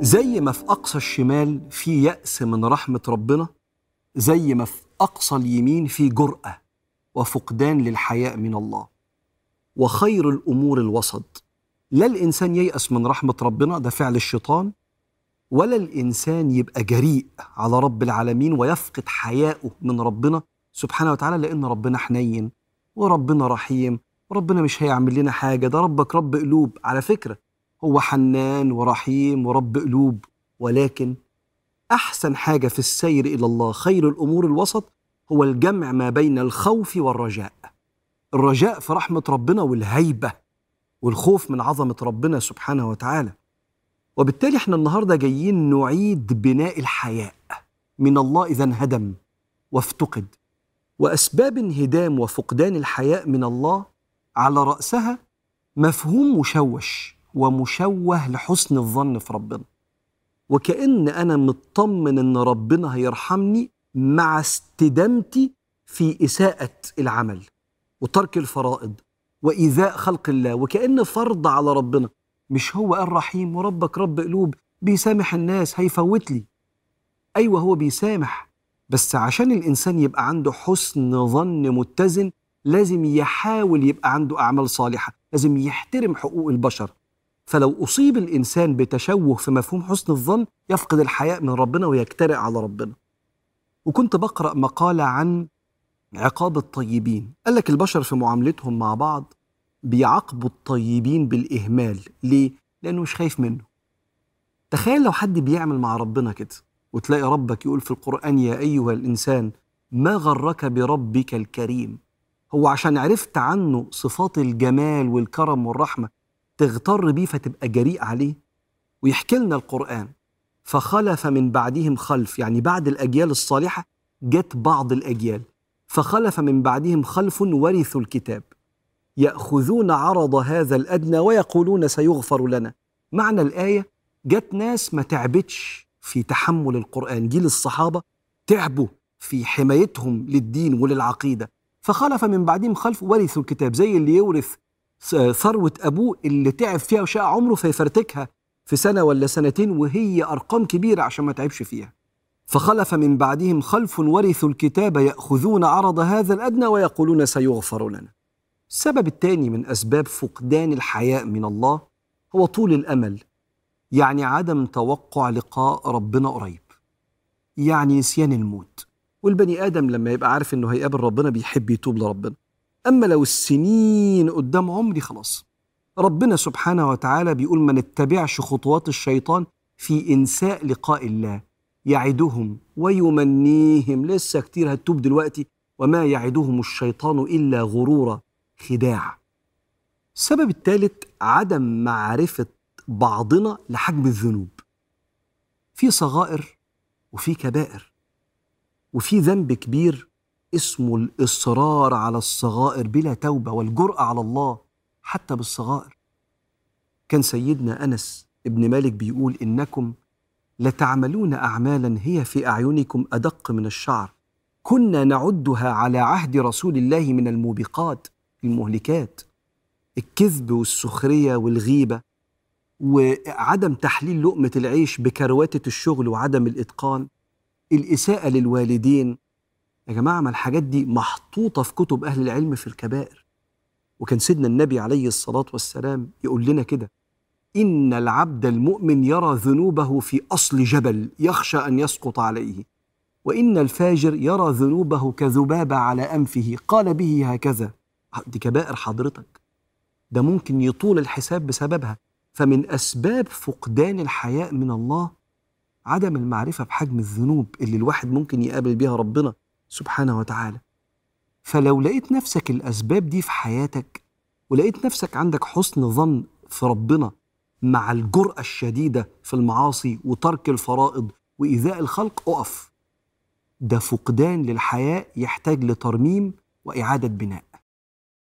زي ما في أقصى الشمال في يأس من رحمة ربنا زي ما في أقصى اليمين في جرأة وفقدان للحياء من الله. وخير الأمور الوسط. لا الإنسان ييأس من رحمة ربنا ده فعل الشيطان ولا الإنسان يبقى جريء على رب العالمين ويفقد حياءه من ربنا سبحانه وتعالى لأن ربنا حنين وربنا رحيم وربنا مش هيعمل لنا حاجة. ده ربك رب قلوب. على فكرة هو حنان ورحيم ورب قلوب. ولكن أحسن حاجة في السير إلى الله خير الأمور الوسط هو الجمع ما بين الخوف والرجاء. الرجاء في رحمة ربنا والهيبة والخوف من عظمة ربنا سبحانه وتعالى. وبالتالي إحنا النهارده جايين نعيد بناء الحياء. من الله إذا انهدم وافتقد. وأسباب انهدام وفقدان الحياء من الله على رأسها مفهوم مشوش ومشوه لحسن الظن في ربنا. وكأن أنا مطمن إن ربنا هيرحمني مع استدامتي في إساءة العمل وترك الفرائض وإيذاء خلق الله. وكأن فرض على ربنا مش هو الرحيم وربك رب قلوب بيسامح الناس هيفوت لي. أيوة هو بيسامح بس عشان الإنسان يبقى عنده حسن ظن متزن لازم يحاول يبقى عنده أعمال صالحة لازم يحترم حقوق البشر. فلو أصيب الإنسان بتشوه في مفهوم حسن الظن يفقد الحياء من ربنا ويجترئ على ربنا. وكنت بقرأ مقالة عن عقاب الطيبين. قال لك البشر في معاملتهم مع بعض بيعاقبوا الطيبين بالإهمال. ليه؟ لأنه مش خايف منه. تخيل لو حد بيعمل مع ربنا كده وتلاقي ربك يقول في القرآن يا أيها الإنسان ما غرك بربك الكريم؟ هو عشان عرفت عنه صفات الجمال والكرم والرحمة تغتر بيه فتبقى جريء عليه ويحكي لنا القرآن. فخلف من بعدهم خلف يعني بعد الأجيال الصالحة جت بعض الأجيال. فخلف من بعدهم خلف ورثوا الكتاب. يأخذون عرض هذا الأدنى ويقولون سيغفر لنا. معنى الآية جت ناس ما تعبتش في تحمل القرآن. جيل الصحابة تعبوا في حمايتهم للدين وللعقيدة. فخلف من بعدهم خلف ورثوا الكتاب زي اللي يورث ثروة أبوه اللي تعب فيها وشاء عمره فيفرتكها في سنة ولا سنتين وهي أرقام كبيرة عشان ما تعبش فيها. فخلف من بعدهم خلف ورثوا الكتاب يأخذون عرض هذا الأدنى ويقولون سيغفر لنا. السبب الثاني من أسباب فقدان الحياء من الله هو طول الأمل يعني عدم توقع لقاء ربنا قريب يعني نسيان الموت. والبني آدم لما يبقى عارف إنه هيقابل ربنا بيحب يتوب لربنا. أما لو السنين قدام عمري خلاص. ربنا سبحانه وتعالى بيقول ما نتبعش خطوات الشيطان في إنساء لقاء الله. يعدهم ويمنيهم. لسه كتير هتوب دلوقتي. وما يعدهم الشيطان إلا غرورا خداع. السبب الثالث عدم معرفة بعضنا لحجم الذنوب. في صغائر وفي كبائر. وفي ذنب كبير اسمه الإصرار على الصغائر بلا توبة والجرأة على الله حتى بالصغائر. كان سيدنا أنس ابن مالك بيقول إنكم لتعملون أعمالا هي في أعينكم أدق من الشعر. كنا نعدها على عهد رسول الله من الموبقات المهلكات. الكذب والسخرية والغيبة وعدم تحليل لقمة العيش بكرواتة الشغل وعدم الإتقان الإساءة للوالدين. يا جماعة ما الحاجات دي محطوطة في كتب أهل العلم في الكبائر. وكان سيدنا النبي عليه الصلاة والسلام يقول لنا كده إن العبد المؤمن يرى ذنوبه في أصل جبل يخشى أن يسقط عليه وإن الفاجر يرى ذنوبه كذبابة على أنفه قال به هكذا. دي كبائر حضرتك. ده ممكن يطول الحساب بسببها. فمن أسباب فقدان الحياء من الله عدم المعرفة بحجم الذنوب اللي الواحد ممكن يقابل بيها ربنا سبحانه وتعالى. فلو لقيت نفسك الأسباب دي في حياتك ولقيت نفسك عندك حسن ظن في ربنا مع الجرأة الشديدة في المعاصي وترك الفرائض وإيذاء الخلق أقف. ده فقدان للحياء يحتاج لترميم وإعادة بناء.